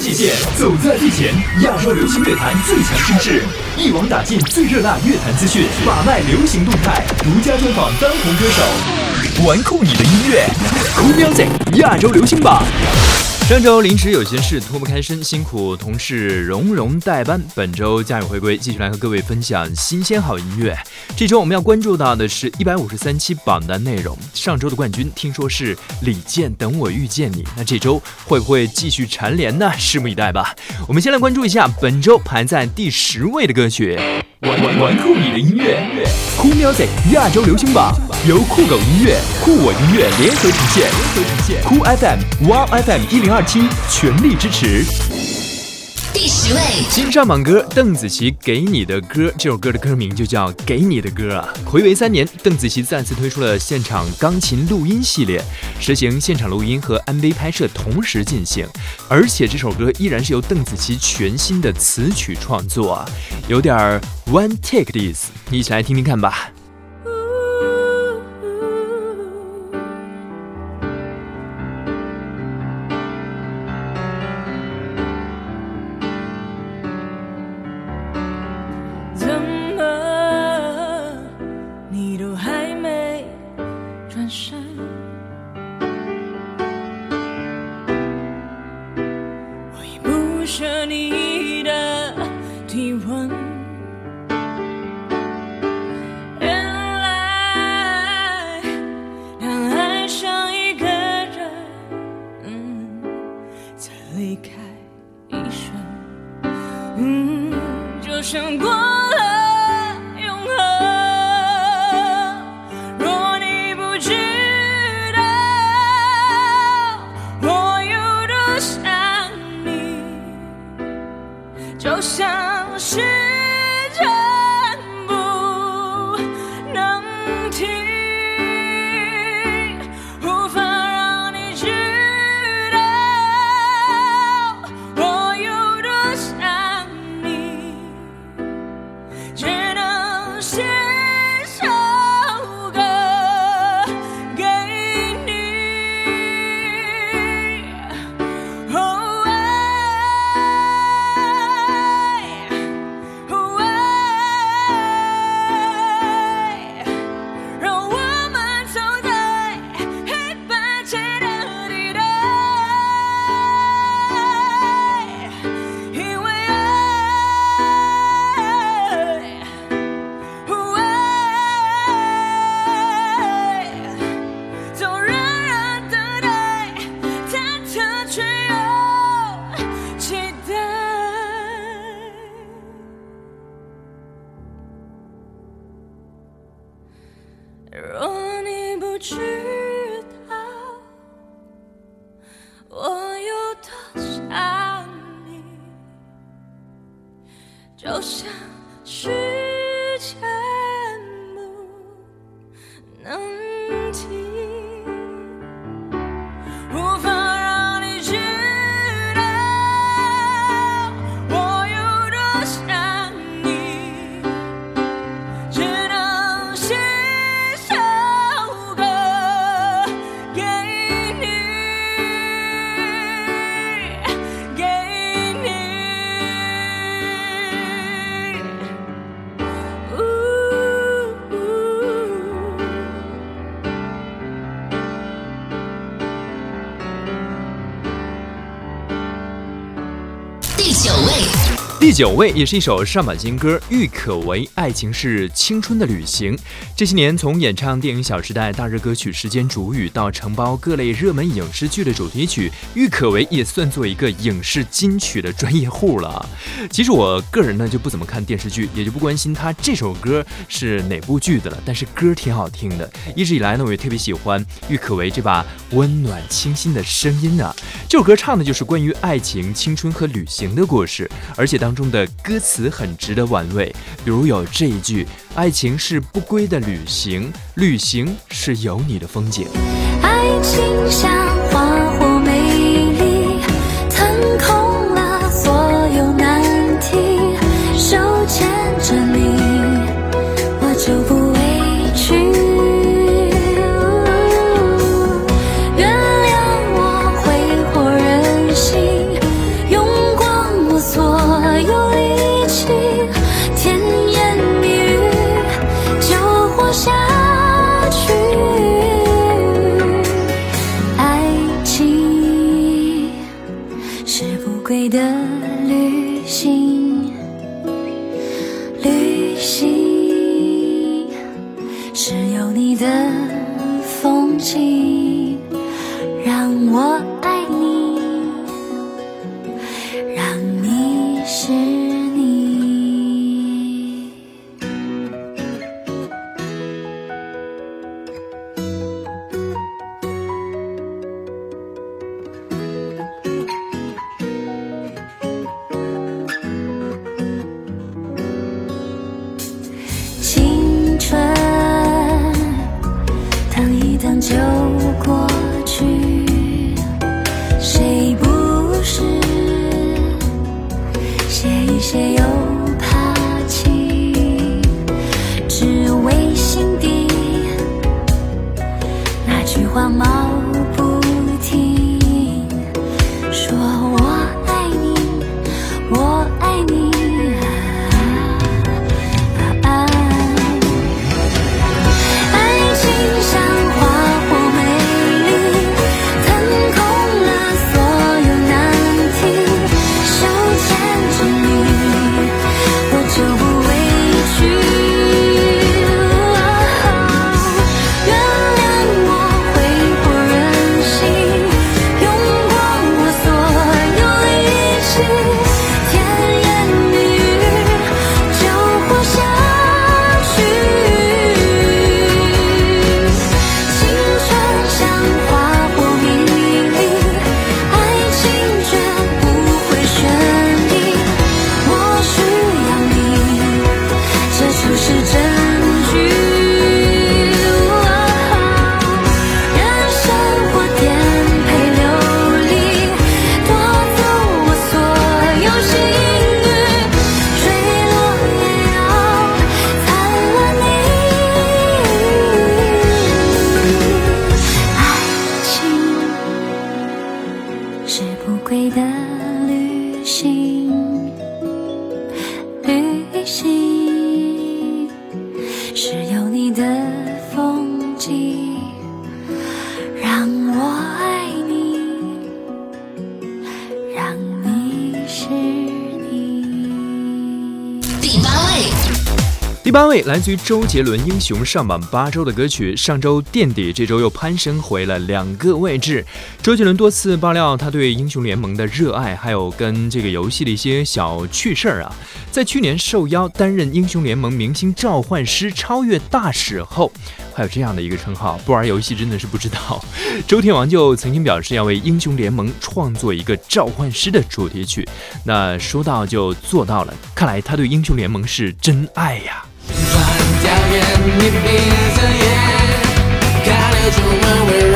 界线，走在最前，亚洲流行乐坛最强声势，一网打尽最热辣乐坛资讯，把脉流行动态，独家专访当红歌手，玩酷你的音乐，Cool Music 亚洲流行榜。上周临时有些事脱不开身，辛苦同事蓉蓉代班。本周加油回归，继续来和各位分享新鲜好音乐。这周我们要关注到的是一百五十三期榜单内容。上周的冠军听说是李健，《等我遇见你》。那这周会不会继续蝉联呢？拭目以待吧。我们先来关注一下本周排在第十位的歌曲。玩玩玩酷你的音乐 Music 亚洲流行榜由酷狗音乐、酷我音乐联合呈现，联合呈现酷 FM、Wow FM 一零二七全力支持。第十位，新上榜歌邓紫棋《给你的歌》，这首歌的歌名就叫《给你的歌》啊。回违三年，邓紫棋再次推出了现场钢琴录音系列，实行现场录音和 MV 拍摄同时进行，而且这首歌依然是由邓紫棋全新的词曲创作啊，有点 one take 的意思，一起来听听看吧。去。九位也是一首上榜新歌，郁可唯《爱情是青春的旅行》。这些年，从演唱电影《小时代》大热歌曲《时间煮雨》到承包各类热门影视剧的主题曲，郁可唯也算作一个影视金曲的专业户了。其实我个人呢就不怎么看电视剧，也就不关心他这首歌是哪部剧的了。但是歌挺好听的，一直以来呢我也特别喜欢郁可唯这把温暖清新的声音啊。这首歌唱的就是关于爱情、青春和旅行的故事，而且当中的歌词很值得玩味，比如有这一句：“爱情是不归的旅行，旅行是有你的风景。”爱情像旅行，旅行是有你的风景，让我八位来自于周杰伦《英雄》上榜八周的歌曲，上周垫底，这周又攀升回了两个位置。周杰伦多次爆料他对英雄联盟的热爱，还有跟这个游戏的一些小趣事儿啊。在去年受邀担任英雄联盟明星召唤师超越大使后，还有这样的一个称号，不玩游戏真的是不知道。周天王就曾经表示要为英雄联盟创作一个召唤师的主题曲，那说到就做到了，看来他对英雄联盟是真爱呀。转掉眼，你闭着眼，看得出门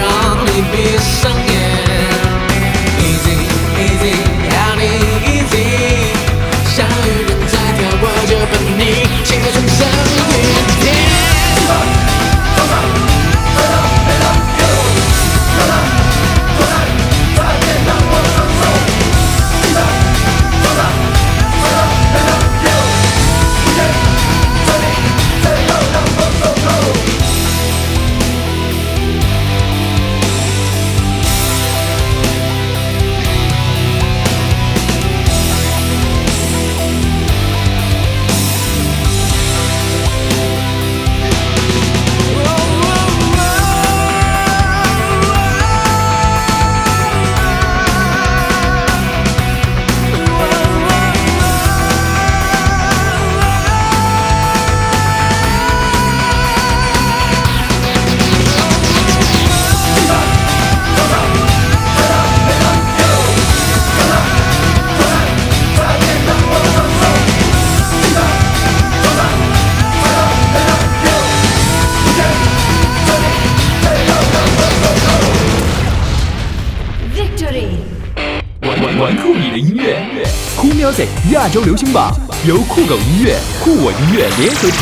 亚洲流行榜由酷狗音乐、酷我音乐联合呈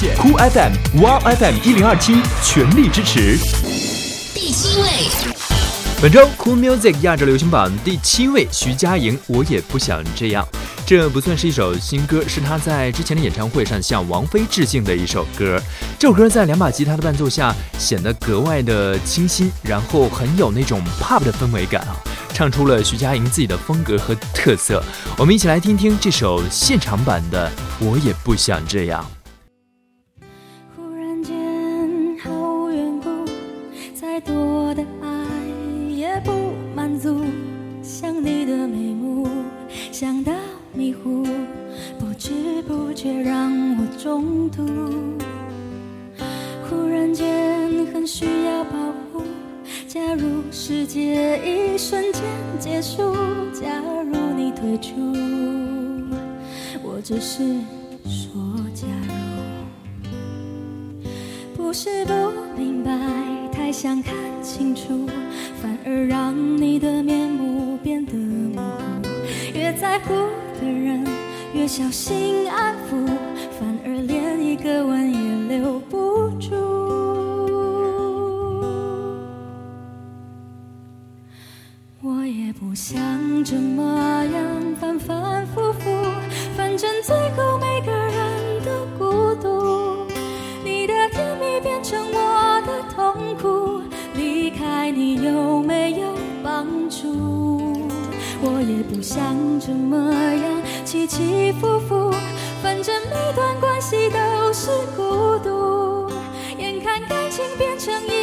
现，酷 FM、Wow FM 一零二七全力支持。第七位，本周酷 music 亚洲流行榜第七位，徐佳莹，我也不想这样。这不算是一首新歌，是她在之前的演唱会上向王菲致敬的一首歌。这首歌在两把吉他的伴奏下，显得格外的清新，然后很有那种 pop 的氛围感啊。唱出了徐佳莹自己的风格和特色。我们一起来听听这首现场版的《我也不想这样》。忽然间毫无缘故，再多的爱也不满足。想你的眉目，想到迷糊，不知不觉让我中毒。忽然间很需要保护。假如世界一瞬间结束，假如你退出，我只是说假如。不是不明白，太想看清楚，反而让你的面目变得模糊。越在乎的人，越小心安抚，反而连一个吻也留不不想这么样反反复复，反正最后每个人都孤独。你的甜蜜变成我的痛苦，离开你有没有帮助？我也不想这么样起起伏伏，反正每段关系都是孤独。眼看感情变成一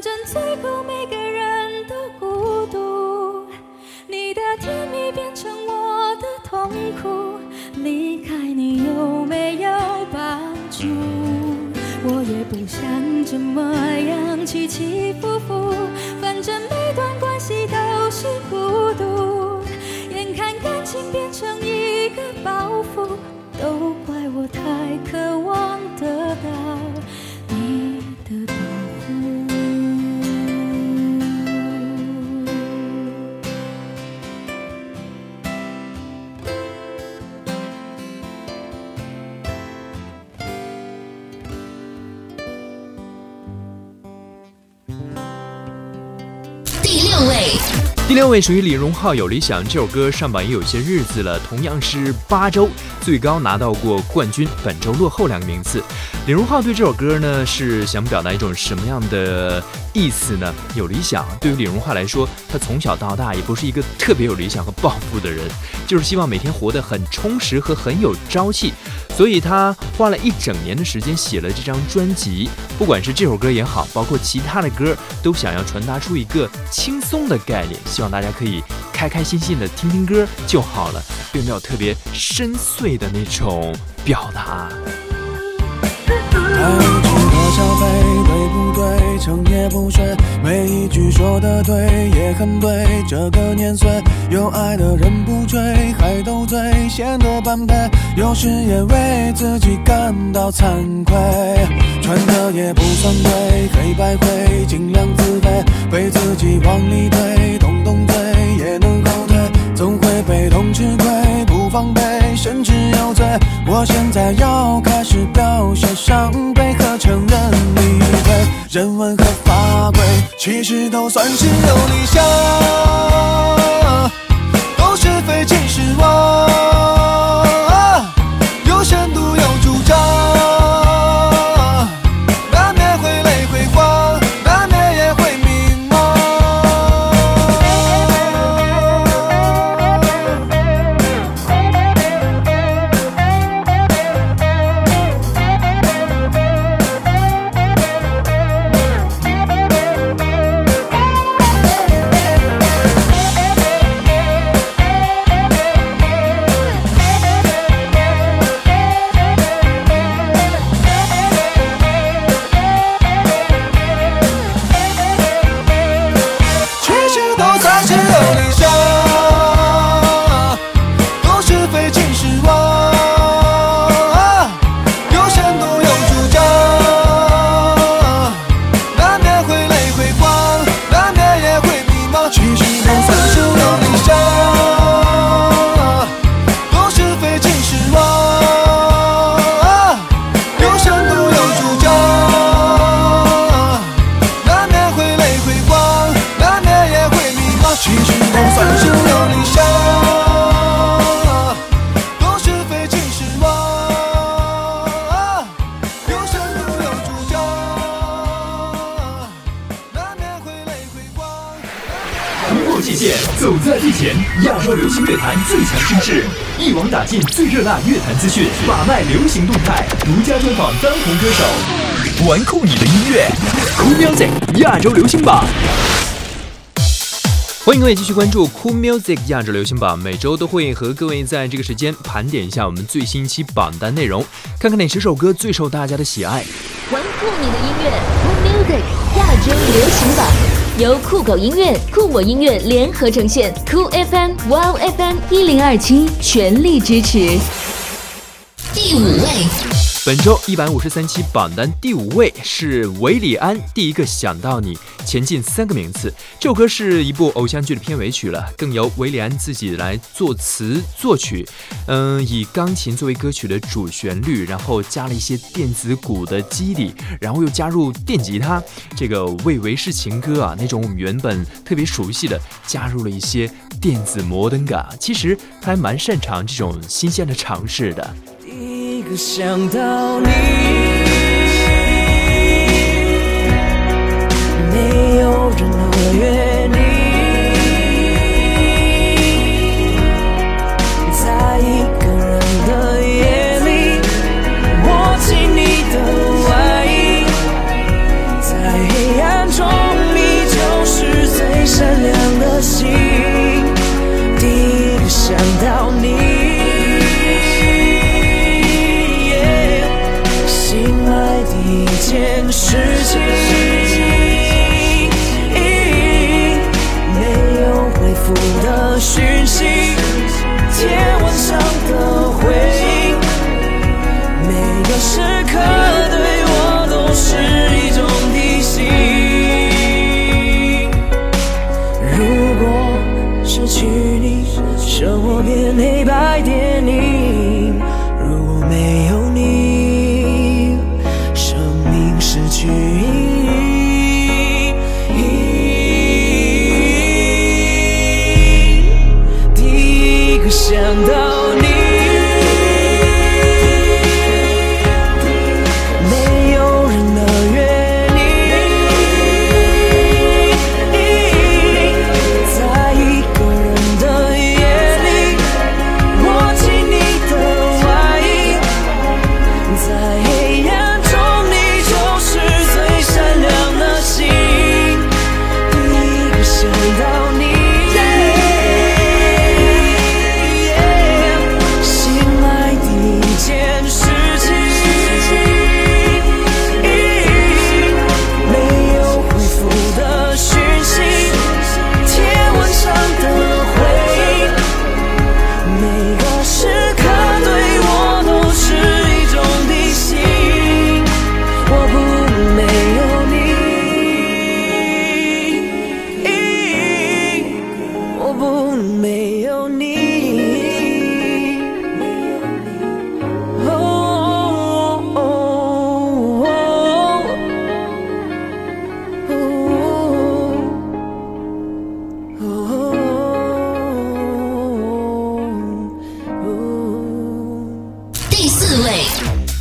反正最后每个人都孤独。你的甜蜜变成我的痛苦，离开你有没有帮助？我也不想这么样起起伏伏，反正每段关系都是孤独。眼看感情变成一个包袱，都怪我太渴望得到第六位，属于李荣浩，《有理想》这首歌上榜也有些日子了，同样是八周，最高拿到过冠军，本周落后两个名次。李荣浩对这首歌呢是想表达一种什么样的意思呢？有理想，对于李荣浩来说，他从小到大也不是一个特别有理想和抱负的人，就是希望每天活得很充实和很有朝气，所以他花了一整年的时间写了这张专辑。不管是这首歌也好，包括其他的歌，都想要传达出一个轻松的概念，希望大家可以开开心心的听听歌就好了，并没有特别深邃的那种表达。对？成也不睡，每一句说的对也很对。这个年岁，有爱的人不追，还斗嘴，显得般配。有时也为自己感到惭愧，穿的也不算贵，黑白灰，尽量自卑，被自己往里推，动动嘴也能后退，总会被动吃亏，不防备，甚至有罪。我现在要开始表现伤悲，人文和法规，其实都算是有理想，都是非其实我，热辣乐坛资讯，把脉流行动态，独家专访当红歌手，玩酷你的音乐，Cool Music 亚洲流行榜。欢迎各位继续关注酷 Music 亚洲流行榜，每周都会和各位在这个时间盘点一下我们最新一期榜单内容，看看哪十首歌最受大家的喜爱。玩酷你的音乐酷 Music 亚洲流行榜，由酷狗音乐、酷我音乐联合呈现，酷 FM、Wow FM 一零二七全力支持。第五位，本周一百五十三期榜单第五位是韦礼安，第一个想到你，前进三个名次。这首歌是一部偶像剧的片尾曲了，更由韦礼安自己来作词作曲。嗯，以钢琴作为歌曲的主旋律，然后加了一些电子鼓的基底，然后又加入电吉他，这个为韦氏情歌啊那种我们原本特别熟悉的，加入了一些电子摩登感。其实他还蛮擅长这种新鲜的尝试的。想到你，没有任何约定，在一个人的夜里，握紧你的外衣，在黑暗中，你就是最闪亮的星。第一个想到时刻对我都是一种提醒。如果失去你，生活变黑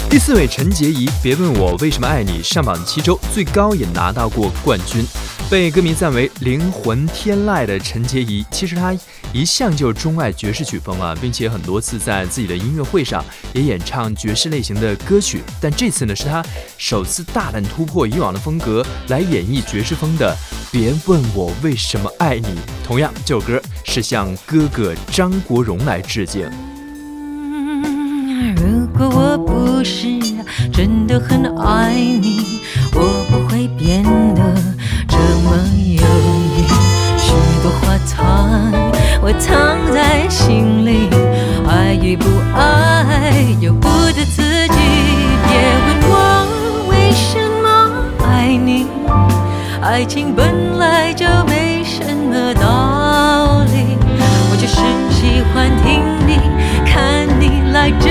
第四位陈洁仪，别问我为什么爱你，上榜七周，最高也拿到过冠军，被歌迷赞为灵魂天籁的陈洁仪，其实她一向就钟爱爵士曲风啊，并且很多次在自己的音乐会上也演唱爵士类型的歌曲，但这次呢是她首次大胆突破以往的风格来演绎爵士风的《别问我为什么爱你》。同样，这首歌是向哥哥张国荣来致敬。如果我不是真的很爱你，我不会变得这么犹豫。许多话藏，我藏在心里，爱与不爱由不得自己。别问我为什么爱你，爱情本来就没什么道理，我就是喜欢听你，看你来着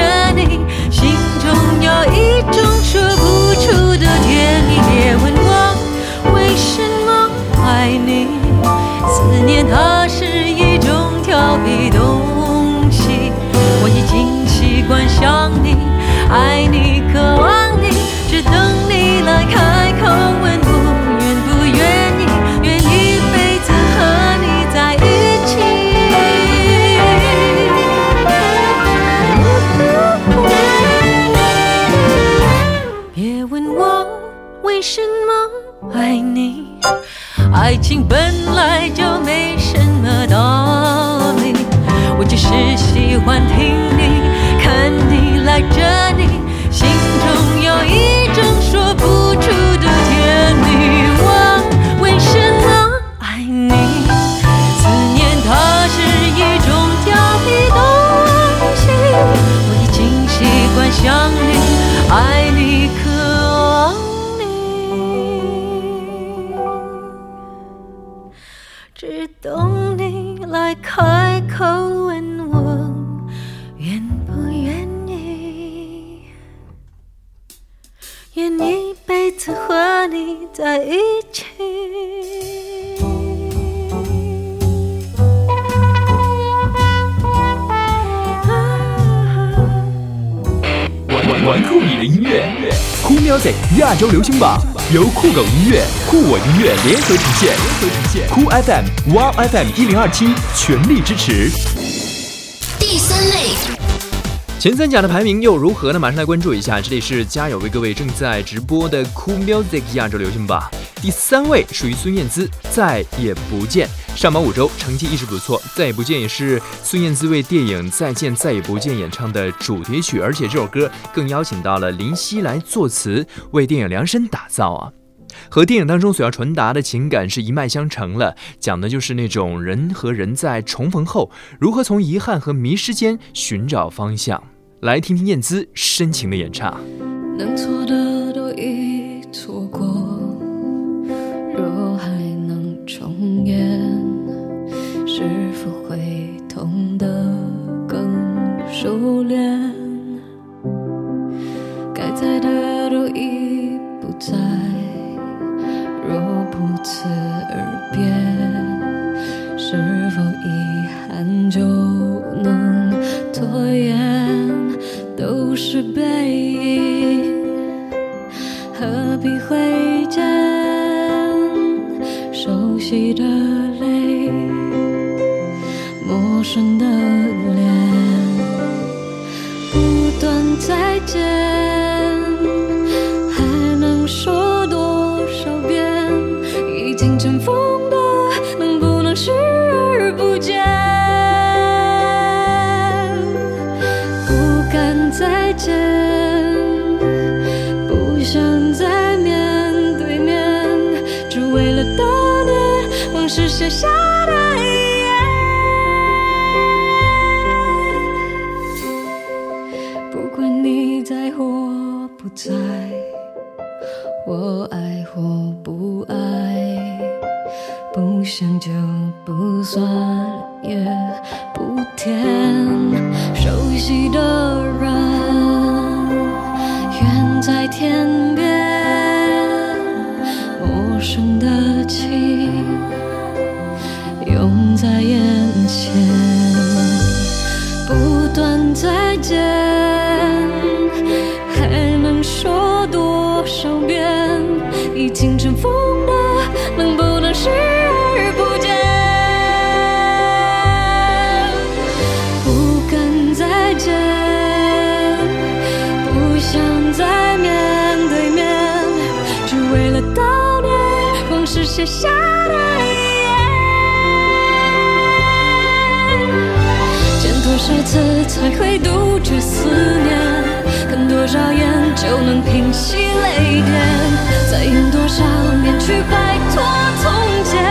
等你来开口问我愿不愿意，愿一辈子和你在一起。玩玩酷你的音乐，酷 music 亚洲流行榜由酷狗音乐、酷我音乐联合呈现，联合呈现。酷 FM、Wow FM 一零二七全力支持。第三类，前三甲的排名又如何呢？马上来关注一下，这里是家友为各位正在直播的酷 music 亚洲流行榜。第三位属于孙燕姿，《再也不见》上榜五周，成绩一直不错。《再也不见》也是孙燕姿为电影《再见再也不见》演唱的主题曲，而且这首歌更邀请到了林夕来作词，为电影量身打造啊。和电影当中所要传达的情感是一脉相承了，讲的就是那种人和人在重逢后，如何从遗憾和迷失间寻找方向。来听听燕姿深情的演唱。能错的是写下的。写下的遗言。见多少次才会杜绝思念？看多少眼就能平息泪点？再用多少年去摆脱从前？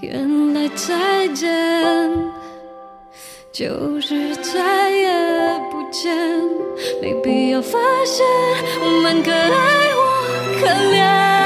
原来再见。就是再也不见，没必要发现我们可爱或可怜。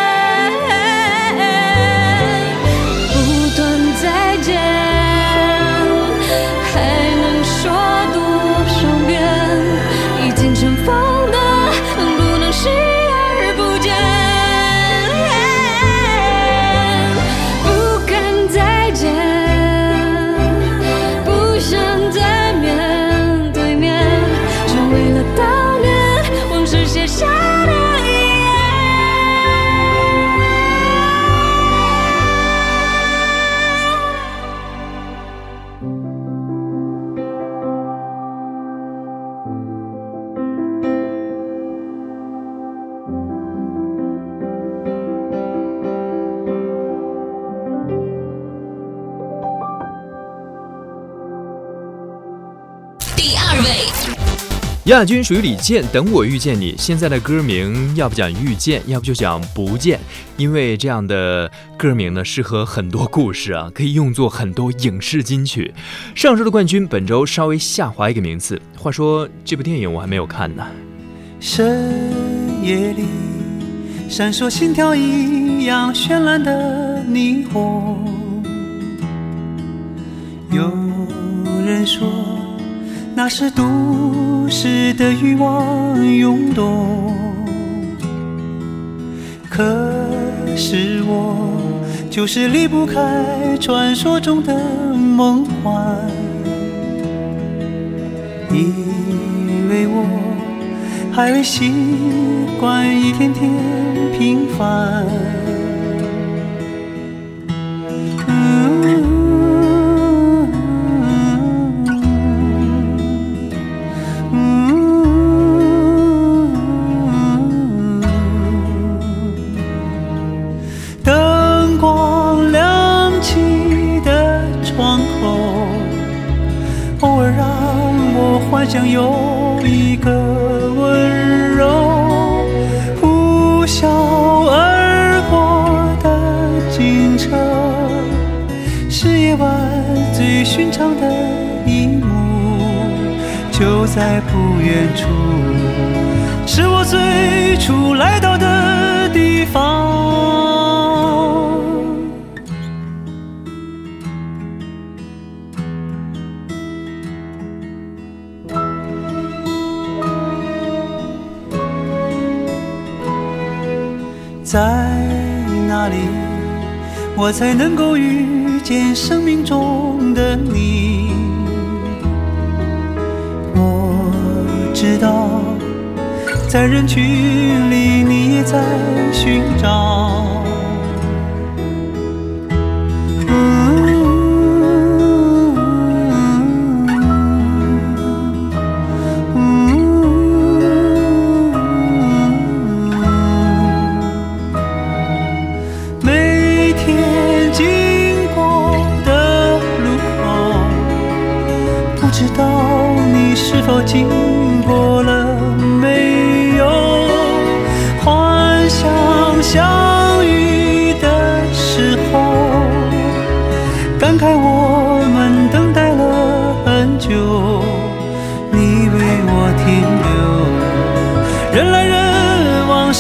亚军属于李健，《等我遇见你》。现在的歌名要不讲遇见，要不就讲不见，因为这样的歌名呢，适合很多故事啊，可以用作很多影视金曲。上周的冠军，本周稍微下滑一个名次。话说这部电影我还没有看呢。深夜里闪烁心跳一样绚烂的霓虹，有人说那是都市的欲望涌动，可是我就是离不开传说中的梦幻，因为我。还未习惯一天天平凡。想有一个温柔呼啸而过的警车，是夜晚最寻常的一幕，就在不远处，是我最初来到在哪里，我才能够遇见生命中的你？我知道，在人群里，你也在寻找。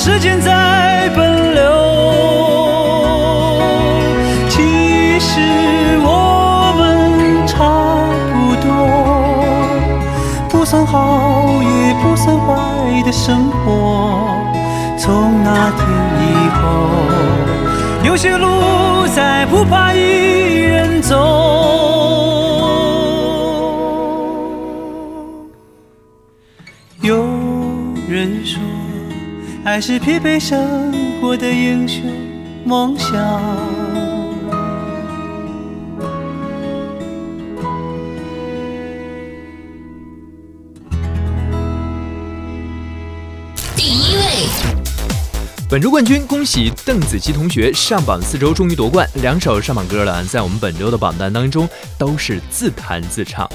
时间在奔流。其实我们差不多，不算好也不算坏的生活。从那天以后，有些路再不怕一人走。爱是疲惫生活的英雄梦想。第一位，本周冠军，恭喜邓紫棋同学上榜四周终于夺冠，两首上榜歌了，在我们本周的榜单当中都是自弹自唱。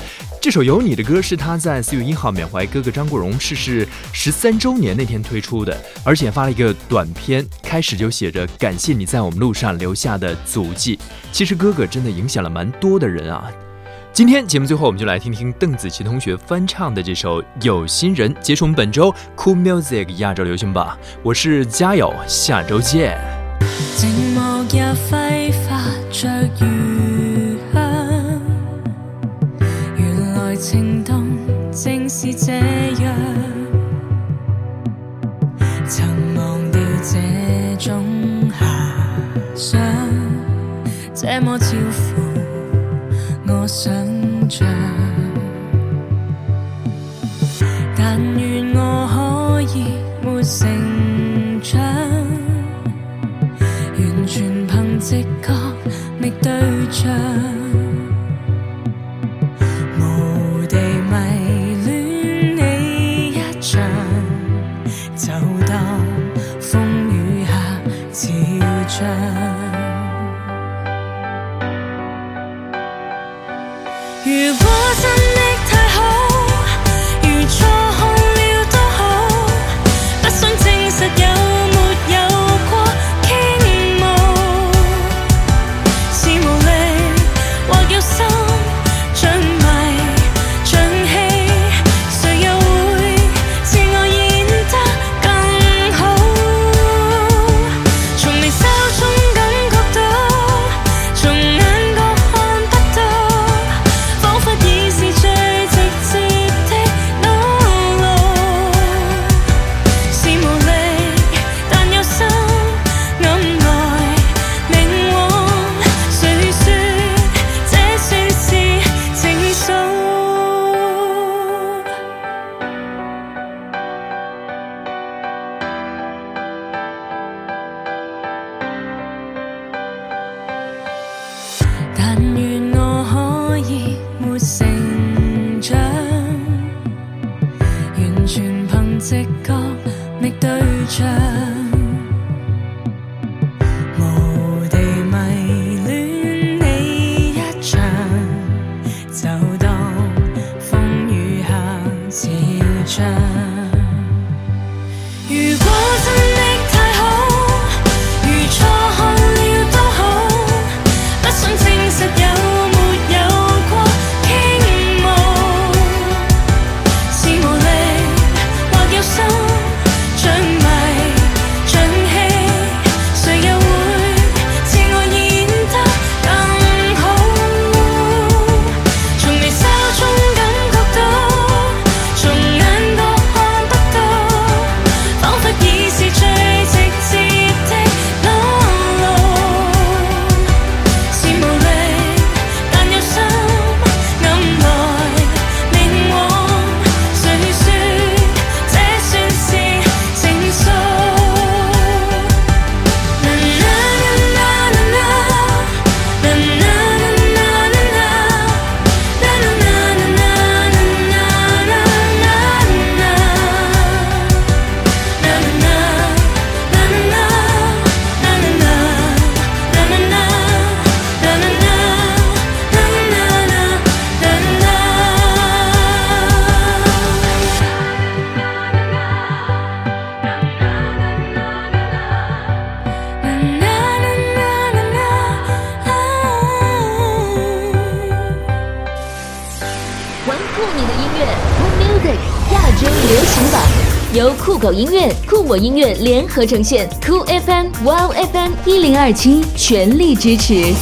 这首《有你》的歌是他在四月一号缅怀哥哥张国荣逝世十三周年那天推出的，而且发了一个短片，开始就写着“感谢你在我们路上留下的足迹”。其实哥哥真的影响了蛮多的人啊。今天节目最后，我们就来听听邓紫棋同学翻唱的这首《有心人》，结束我们本周 Cool Music 亚洲流行榜。我是嘉友，下周见。寂寞也挥发着想，这么超乎我想象。但愿我可以没成长。完全凭直觉觅对象，但愿我可以没成长完全凭直觉觅对象。音乐酷我音乐联合呈现。酷 fmwow fm 一零二七全力支持。